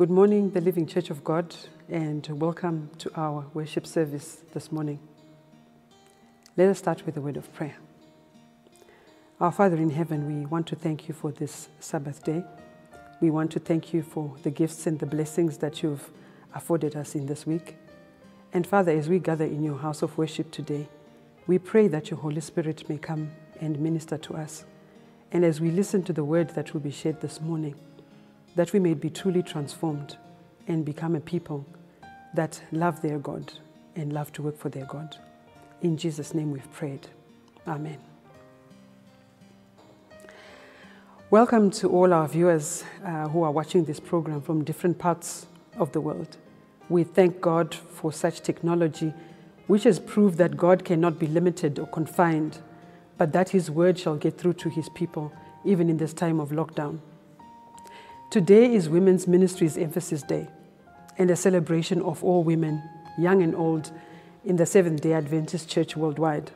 Good morning, the Living Church of God, and welcome to our worship service this morning. Let us start with a word of prayer. Our Father in heaven, we want to thank you for this Sabbath day. We want to thank you for the gifts and the blessings that you've afforded us in this week. And Father, as we gather in your house of worship today, we pray that your Holy Spirit may come and minister to us. And as we listen to the word that will be shared this morning, that we may be truly transformed and become a people that love their God and love to work for their God. In Jesus' name we've prayed. Amen. Welcome to all our viewers uh, who are watching this program from different parts of the world. We thank God for such technology, which has proved that God cannot be limited or confined, but that His word shall get through to His people, even in this time of lockdown. Today is Women's Ministries Emphasis Day and a celebration of all women, young and old, in the Seventh day Adventist Church worldwide.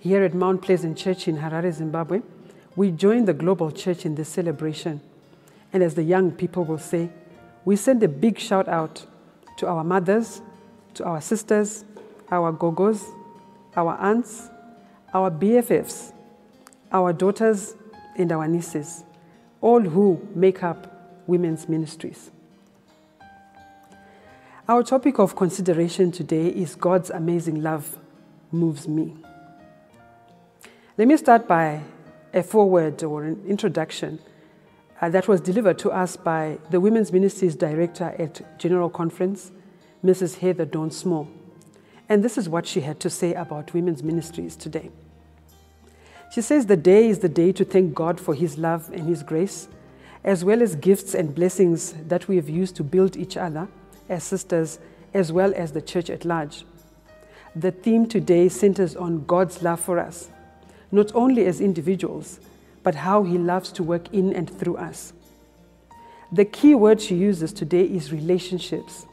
Here at Mount Pleasant Church in Harare, Zimbabwe, we join the global church in this celebration. And as the young people will say, we send a big shout out to our mothers, to our sisters, our gogos, our aunts, our BFFs, our daughters, and our nieces, all who make up women's ministries. Our topic of consideration today is God's amazing love moves me. Let me start by a foreword or an introduction uh, that was delivered to us by the Women's Ministries Director at General Conference, Mrs. Heather Dawn Small. And this is what she had to say about women's ministries today. She says the day is the day to thank God for His love and His grace, as well as gifts and blessings that we have used to build each other as sisters, as well as the church at large. The theme today centers on God's love for us not only as individuals, but how He loves to work in and through us. The key word she uses today is relationships.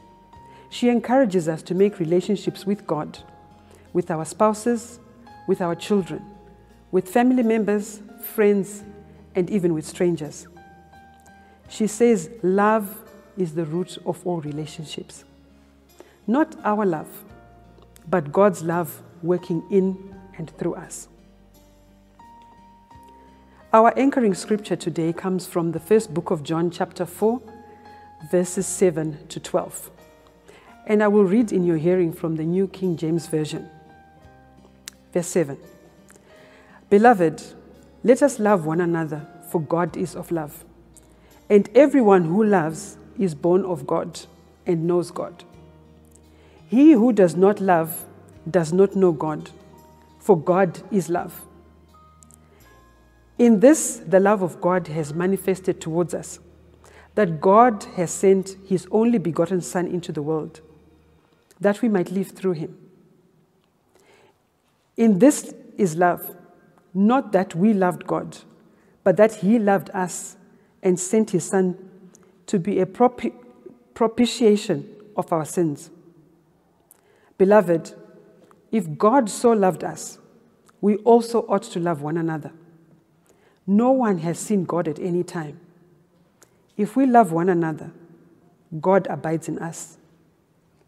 She encourages us to make relationships with God, with our spouses, with our children, with family members, friends, and even with strangers. She says love is the root of all relationships. Not our love, but God's love working in and through us. Our anchoring scripture today comes from the first book of John, chapter 4, verses 7 to 12. And I will read in your hearing from the New King James Version. Verse 7 Beloved, let us love one another, for God is of love. And everyone who loves is born of God and knows God. He who does not love does not know God, for God is love. In this, the love of God has manifested towards us, that God has sent his only begotten Son into the world, that we might live through him. In this is love, not that we loved God, but that he loved us and sent his Son to be a propi- propitiation of our sins. Beloved, if God so loved us, we also ought to love one another. No one has seen God at any time. If we love one another, God abides in us,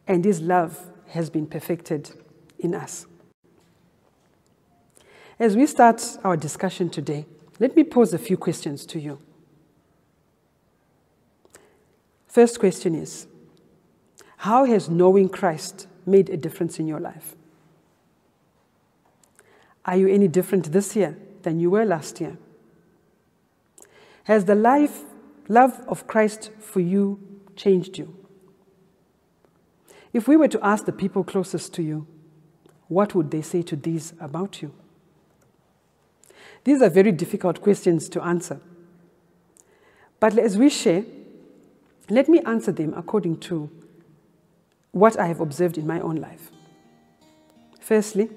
and his love has been perfected in us. As we start our discussion today, let me pose a few questions to you. First question is How has knowing Christ made a difference in your life? Are you any different this year than you were last year? Has the life, love of Christ for you changed you? If we were to ask the people closest to you, what would they say to these about you? These are very difficult questions to answer. But as we share, let me answer them according to what I have observed in my own life. Firstly,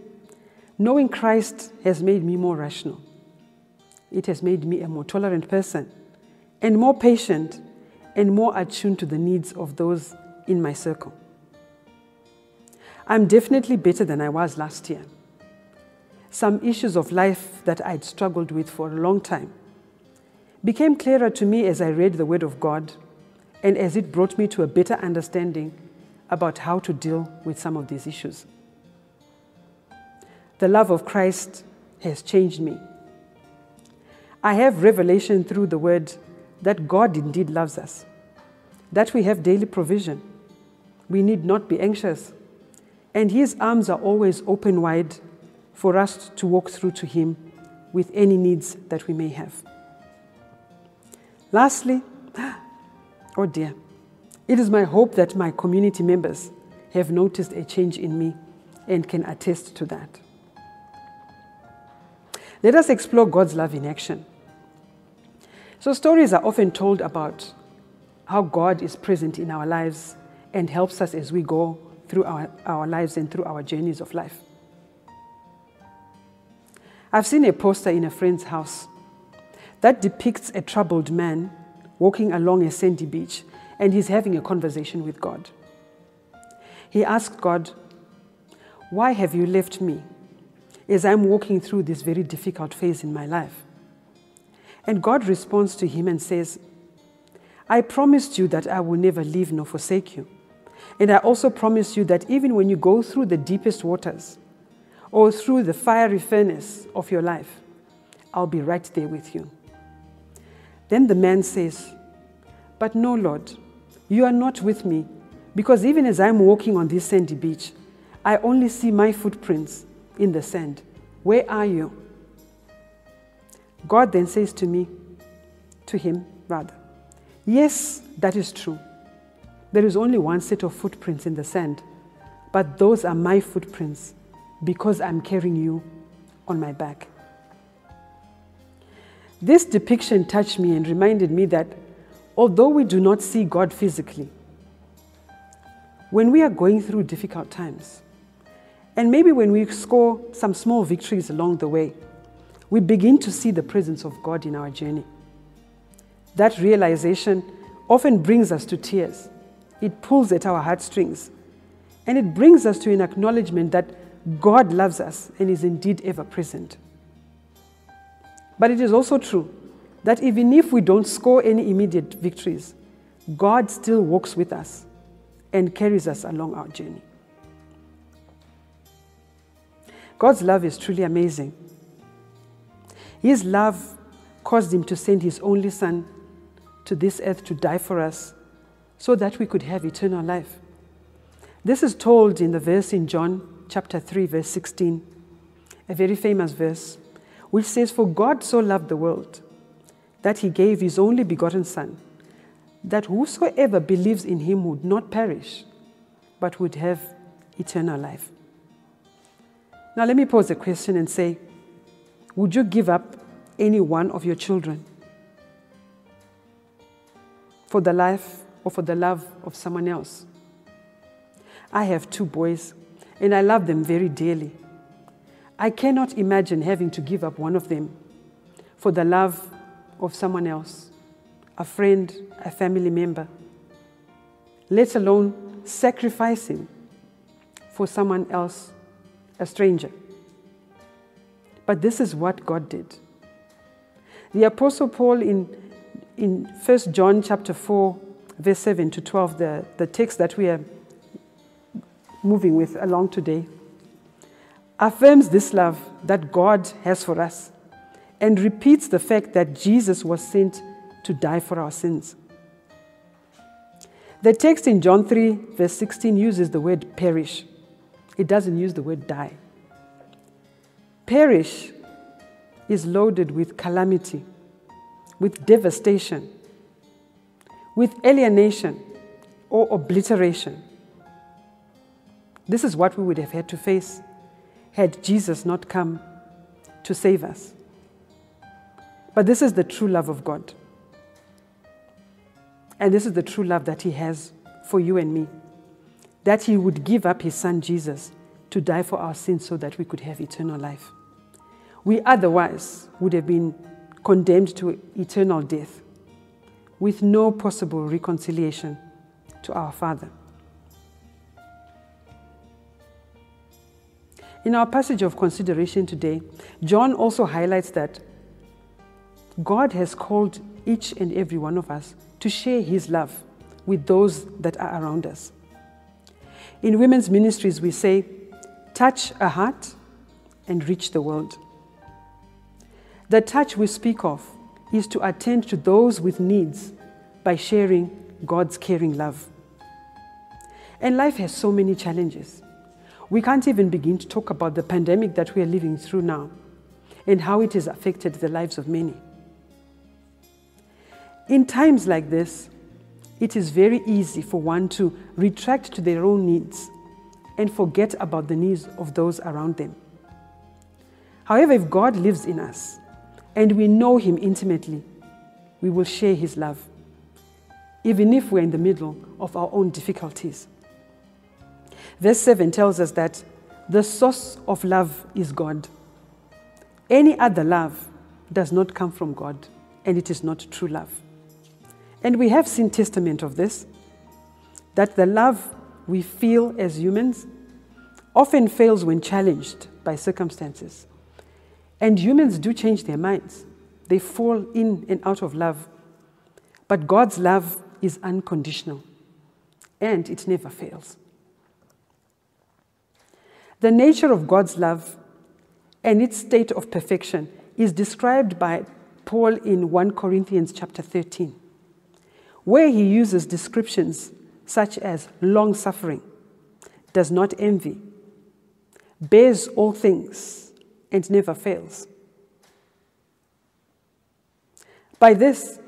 knowing Christ has made me more rational. It has made me a more tolerant person and more patient and more attuned to the needs of those in my circle. I'm definitely better than I was last year. Some issues of life that I'd struggled with for a long time became clearer to me as I read the Word of God and as it brought me to a better understanding about how to deal with some of these issues. The love of Christ has changed me. I have revelation through the word that God indeed loves us, that we have daily provision. We need not be anxious, and His arms are always open wide for us to walk through to Him with any needs that we may have. Lastly, oh dear, it is my hope that my community members have noticed a change in me and can attest to that. Let us explore God's love in action. So, stories are often told about how God is present in our lives and helps us as we go through our, our lives and through our journeys of life. I've seen a poster in a friend's house that depicts a troubled man walking along a sandy beach and he's having a conversation with God. He asked God, Why have you left me as I'm walking through this very difficult phase in my life? And God responds to him and says, I promised you that I will never leave nor forsake you. And I also promise you that even when you go through the deepest waters, or through the fiery furnace of your life, I'll be right there with you. Then the man says, But no, Lord, you are not with me, because even as I'm walking on this sandy beach, I only see my footprints in the sand. Where are you? God then says to me, to him rather, Yes, that is true. There is only one set of footprints in the sand, but those are my footprints because I'm carrying you on my back. This depiction touched me and reminded me that although we do not see God physically, when we are going through difficult times, and maybe when we score some small victories along the way, we begin to see the presence of God in our journey. That realization often brings us to tears. It pulls at our heartstrings. And it brings us to an acknowledgement that God loves us and is indeed ever present. But it is also true that even if we don't score any immediate victories, God still walks with us and carries us along our journey. God's love is truly amazing. His love caused him to send his only son to this earth to die for us so that we could have eternal life. This is told in the verse in John chapter 3, verse 16, a very famous verse, which says, For God so loved the world that he gave his only begotten Son, that whosoever believes in him would not perish, but would have eternal life. Now, let me pose a question and say, Would you give up any one of your children for the life or for the love of someone else? I have two boys and I love them very dearly. I cannot imagine having to give up one of them for the love of someone else, a friend, a family member, let alone sacrificing for someone else, a stranger. But this is what God did. The Apostle Paul in, in 1 John chapter 4, verse 7 to 12, the, the text that we are moving with along today affirms this love that God has for us and repeats the fact that Jesus was sent to die for our sins. The text in John 3, verse 16, uses the word perish. It doesn't use the word die. Perish is loaded with calamity, with devastation, with alienation or obliteration. This is what we would have had to face had Jesus not come to save us. But this is the true love of God. And this is the true love that He has for you and me. That He would give up His Son Jesus to die for our sins so that we could have eternal life. We otherwise would have been condemned to eternal death with no possible reconciliation to our Father. In our passage of consideration today, John also highlights that God has called each and every one of us to share his love with those that are around us. In women's ministries, we say, touch a heart and reach the world. The touch we speak of is to attend to those with needs by sharing God's caring love. And life has so many challenges. We can't even begin to talk about the pandemic that we are living through now and how it has affected the lives of many. In times like this, it is very easy for one to retract to their own needs and forget about the needs of those around them. However, if God lives in us and we know Him intimately, we will share His love, even if we're in the middle of our own difficulties. Verse 7 tells us that the source of love is God. Any other love does not come from God, and it is not true love. And we have seen testament of this that the love we feel as humans often fails when challenged by circumstances. And humans do change their minds, they fall in and out of love. But God's love is unconditional and it never fails. The nature of God's love and its state of perfection is described by Paul in 1 Corinthians chapter 13, where he uses descriptions such as long suffering, does not envy, bears all things, and never fails. By this,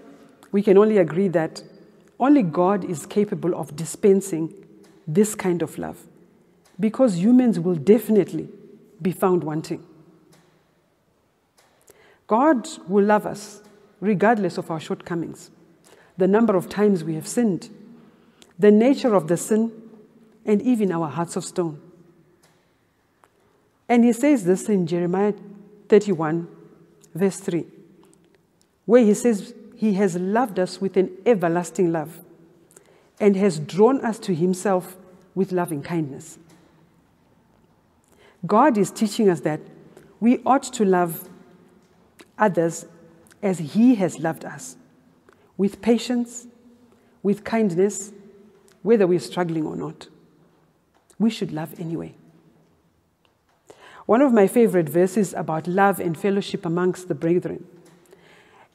we can only agree that only God is capable of dispensing this kind of love, because humans will definitely be found wanting. God will love us regardless of our shortcomings, the number of times we have sinned, the nature of the sin, and even our hearts of stone. And he says this in Jeremiah 31, verse 3, where he says, He has loved us with an everlasting love and has drawn us to Himself with loving kindness. God is teaching us that we ought to love others as He has loved us, with patience, with kindness, whether we're struggling or not. We should love anyway. One of my favorite verses about love and fellowship amongst the brethren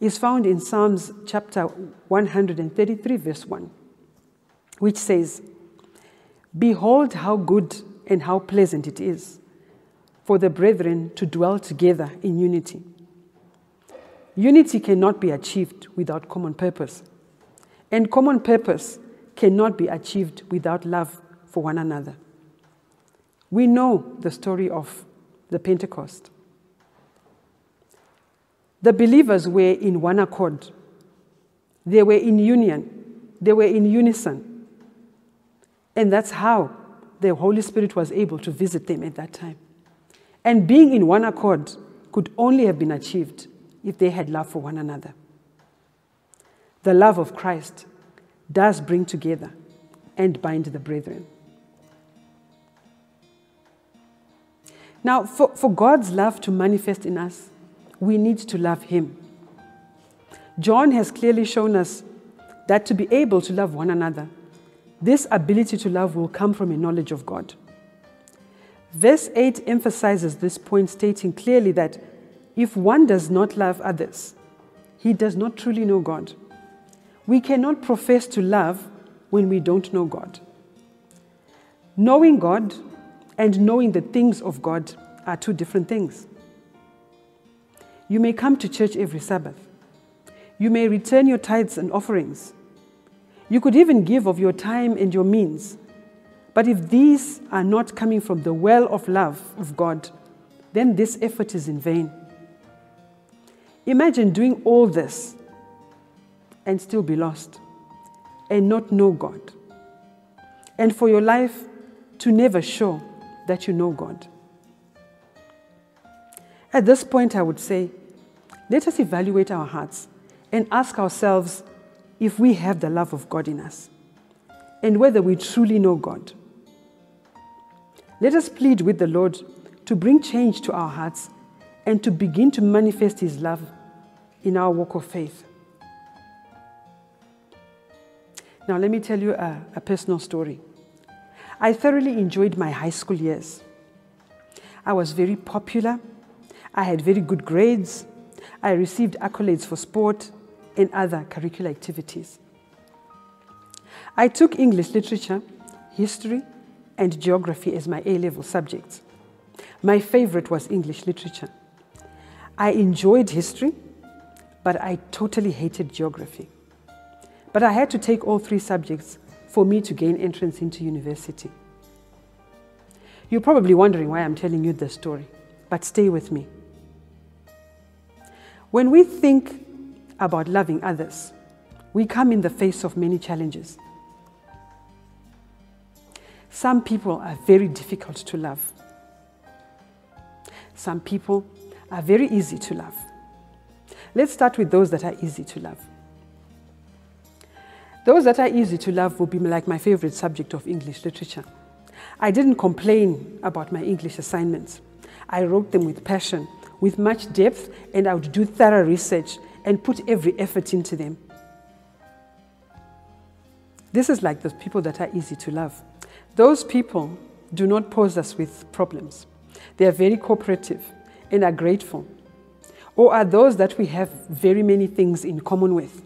is found in Psalms chapter 133, verse 1, which says, Behold how good and how pleasant it is for the brethren to dwell together in unity. Unity cannot be achieved without common purpose, and common purpose cannot be achieved without love for one another. We know the story of the Pentecost. The believers were in one accord. They were in union. They were in unison. And that's how the Holy Spirit was able to visit them at that time. And being in one accord could only have been achieved if they had love for one another. The love of Christ does bring together and bind the brethren. Now, for, for God's love to manifest in us, we need to love Him. John has clearly shown us that to be able to love one another, this ability to love will come from a knowledge of God. Verse 8 emphasizes this point, stating clearly that if one does not love others, he does not truly know God. We cannot profess to love when we don't know God. Knowing God and knowing the things of God are two different things. You may come to church every Sabbath. You may return your tithes and offerings. You could even give of your time and your means. But if these are not coming from the well of love of God, then this effort is in vain. Imagine doing all this and still be lost and not know God. And for your life to never show that you know God. At this point, I would say, let us evaluate our hearts and ask ourselves if we have the love of God in us and whether we truly know God. Let us plead with the Lord to bring change to our hearts and to begin to manifest His love in our walk of faith. Now, let me tell you a, a personal story. I thoroughly enjoyed my high school years. I was very popular. I had very good grades. I received accolades for sport and other curricular activities. I took English literature, history, and geography as my A level subjects. My favorite was English literature. I enjoyed history, but I totally hated geography. But I had to take all three subjects for me to gain entrance into university. You're probably wondering why I'm telling you this story, but stay with me. When we think about loving others, we come in the face of many challenges. Some people are very difficult to love. Some people are very easy to love. Let's start with those that are easy to love. Those that are easy to love will be like my favorite subject of English literature. I didn't complain about my English assignments. I wrote them with passion, with much depth, and I would do thorough research and put every effort into them. This is like those people that are easy to love. Those people do not pose us with problems. They are very cooperative and are grateful. Or are those that we have very many things in common with.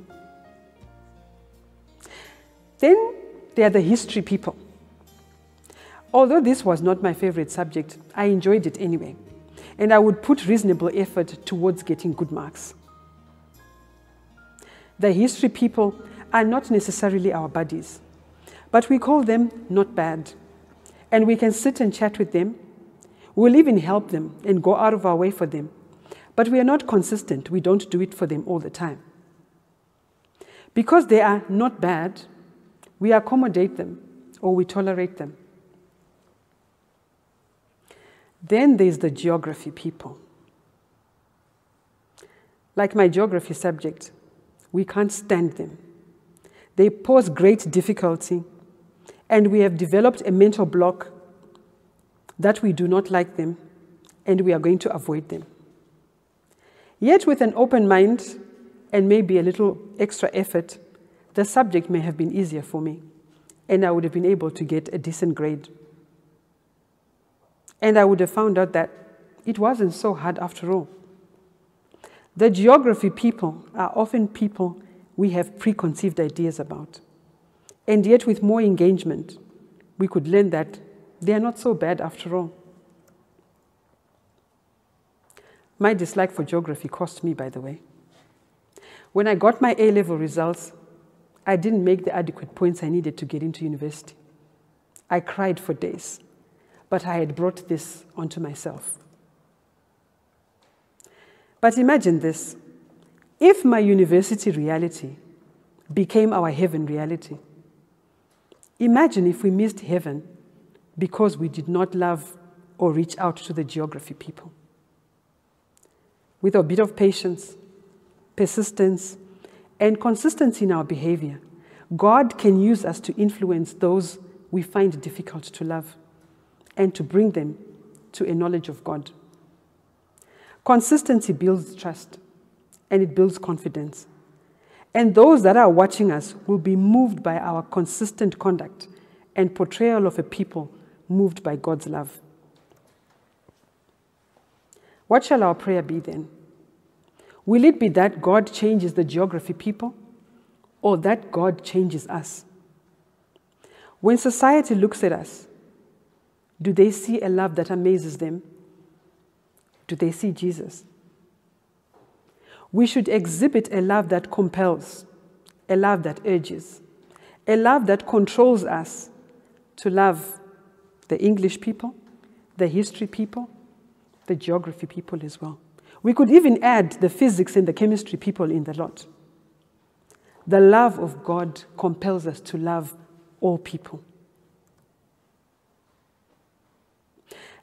Then there are the history people. Although this was not my favorite subject, I enjoyed it anyway, and I would put reasonable effort towards getting good marks. The history people are not necessarily our buddies, but we call them not bad, and we can sit and chat with them. We'll even help them and go out of our way for them, but we are not consistent. We don't do it for them all the time. Because they are not bad, we accommodate them or we tolerate them. Then there's the geography people. Like my geography subject, we can't stand them. They pose great difficulty, and we have developed a mental block that we do not like them and we are going to avoid them. Yet, with an open mind and maybe a little extra effort, the subject may have been easier for me, and I would have been able to get a decent grade. And I would have found out that it wasn't so hard after all. The geography people are often people we have preconceived ideas about. And yet, with more engagement, we could learn that they are not so bad after all. My dislike for geography cost me, by the way. When I got my A level results, I didn't make the adequate points I needed to get into university. I cried for days, but I had brought this onto myself. But imagine this if my university reality became our heaven reality, imagine if we missed heaven because we did not love or reach out to the geography people. With a bit of patience, persistence, and consistency in our behavior, God can use us to influence those we find difficult to love and to bring them to a knowledge of God. Consistency builds trust and it builds confidence. And those that are watching us will be moved by our consistent conduct and portrayal of a people moved by God's love. What shall our prayer be then? Will it be that God changes the geography people or that God changes us? When society looks at us, do they see a love that amazes them? Do they see Jesus? We should exhibit a love that compels, a love that urges, a love that controls us to love the English people, the history people, the geography people as well. We could even add the physics and the chemistry people in the lot. The love of God compels us to love all people.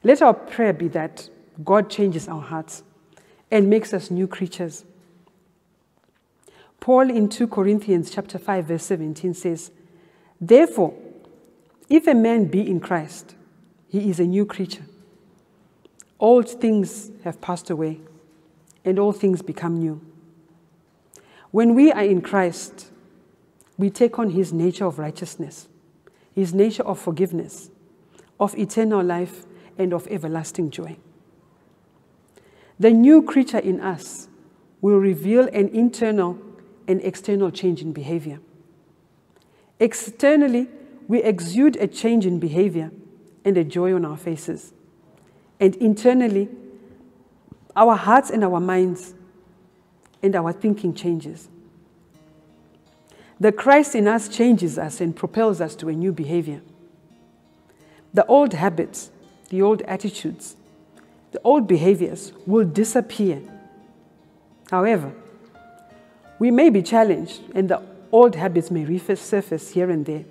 Let our prayer be that God changes our hearts and makes us new creatures. Paul in 2 Corinthians chapter 5 verse 17 says, "Therefore, if a man be in Christ, he is a new creature. Old things have passed away and all things become new. When we are in Christ, we take on his nature of righteousness, his nature of forgiveness, of eternal life, and of everlasting joy. The new creature in us will reveal an internal and external change in behavior. Externally, we exude a change in behavior and a joy on our faces. And internally, our hearts and our minds and our thinking changes. The Christ in us changes us and propels us to a new behavior. The old habits, the old attitudes, the old behaviors will disappear. However, we may be challenged and the old habits may resurface here and there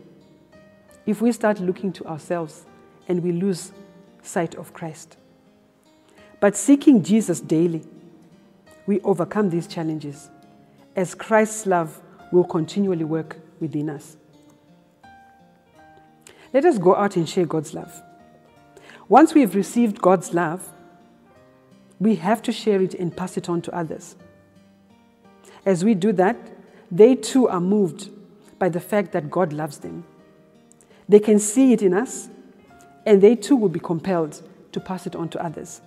if we start looking to ourselves and we lose sight of Christ. But seeking Jesus daily, we overcome these challenges as Christ's love will continually work within us. Let us go out and share God's love. Once we've received God's love, we have to share it and pass it on to others. As we do that, they too are moved by the fact that God loves them. They can see it in us, and they too will be compelled to pass it on to others.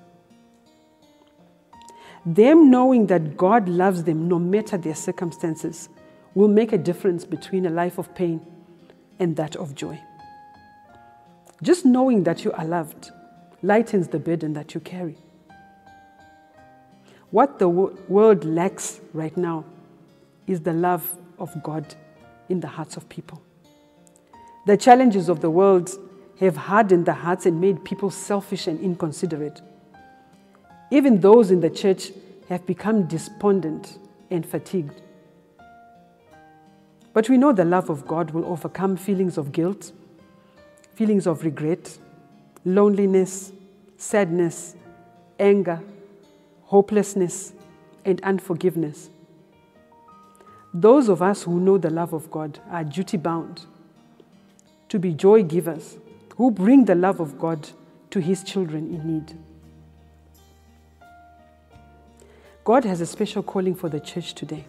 Them knowing that God loves them no matter their circumstances will make a difference between a life of pain and that of joy. Just knowing that you are loved lightens the burden that you carry. What the world lacks right now is the love of God in the hearts of people. The challenges of the world have hardened the hearts and made people selfish and inconsiderate. Even those in the church have become despondent and fatigued. But we know the love of God will overcome feelings of guilt, feelings of regret, loneliness, sadness, anger, hopelessness, and unforgiveness. Those of us who know the love of God are duty bound to be joy givers who bring the love of God to his children in need. God has a special calling for the church today.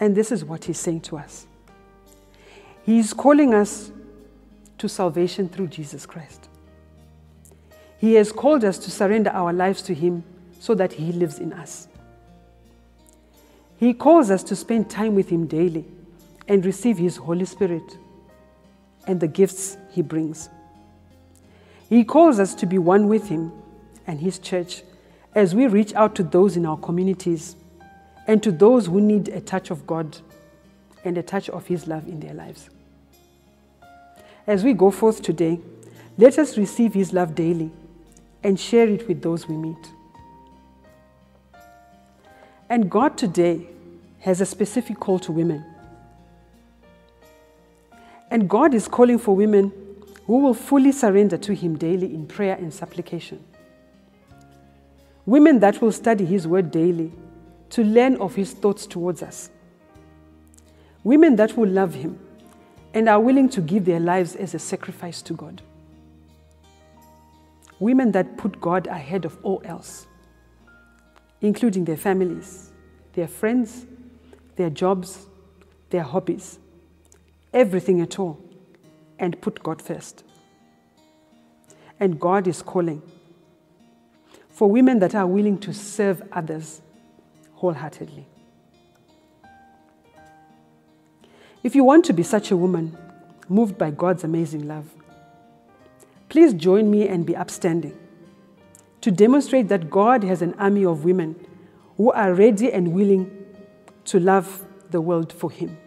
And this is what he's saying to us. He's calling us to salvation through Jesus Christ. He has called us to surrender our lives to him so that he lives in us. He calls us to spend time with him daily and receive his Holy Spirit and the gifts he brings. He calls us to be one with him and his church as we reach out to those in our communities and to those who need a touch of God and a touch of His love in their lives. As we go forth today, let us receive His love daily and share it with those we meet. And God today has a specific call to women. And God is calling for women who will fully surrender to Him daily in prayer and supplication. Women that will study His word daily to learn of his thoughts towards us. Women that will love him and are willing to give their lives as a sacrifice to God. Women that put God ahead of all else, including their families, their friends, their jobs, their hobbies, everything at all, and put God first. And God is calling for women that are willing to serve others wholeheartedly. If you want to be such a woman, moved by God's amazing love, please join me and be upstanding to demonstrate that God has an army of women who are ready and willing to love the world for Him.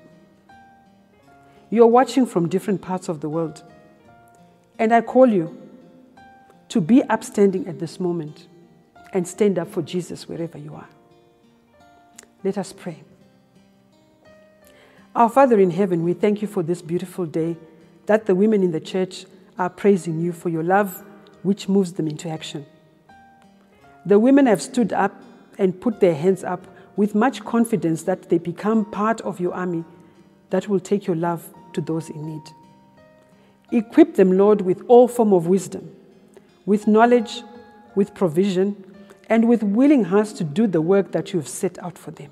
You're watching from different parts of the world, and I call you to be upstanding at this moment and stand up for Jesus wherever you are. Let us pray. Our Father in heaven, we thank you for this beautiful day that the women in the church are praising you for your love, which moves them into action. The women have stood up and put their hands up with much confidence that they become part of your army that will take your love to those in need. Equip them, Lord, with all form of wisdom, with knowledge, with provision, and with willing hearts to do the work that you have set out for them.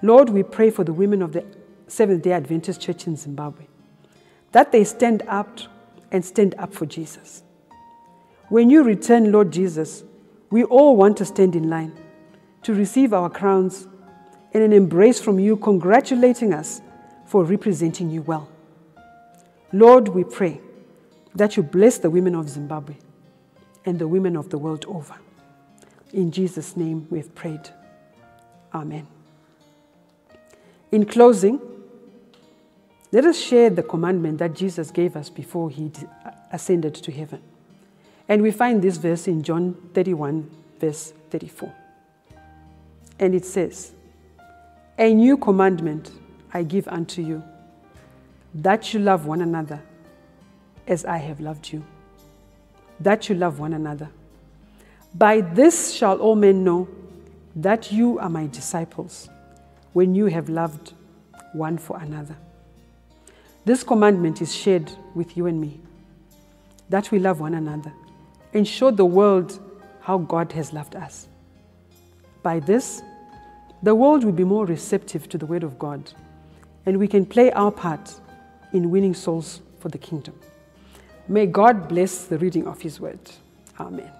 Lord, we pray for the women of the Seventh day Adventist Church in Zimbabwe that they stand up and stand up for Jesus. When you return, Lord Jesus, we all want to stand in line to receive our crowns and an embrace from you, congratulating us for representing you well. Lord, we pray that you bless the women of Zimbabwe and the women of the world over. In Jesus' name we have prayed. Amen. In closing, let us share the commandment that Jesus gave us before he ascended to heaven. And we find this verse in John 31, verse 34. And it says, A new commandment I give unto you, that you love one another as I have loved you. That you love one another. By this shall all men know that you are my disciples, when you have loved one for another. This commandment is shared with you and me that we love one another and show the world how God has loved us. By this, the world will be more receptive to the Word of God and we can play our part in winning souls for the kingdom. May God bless the reading of His Word. Amen.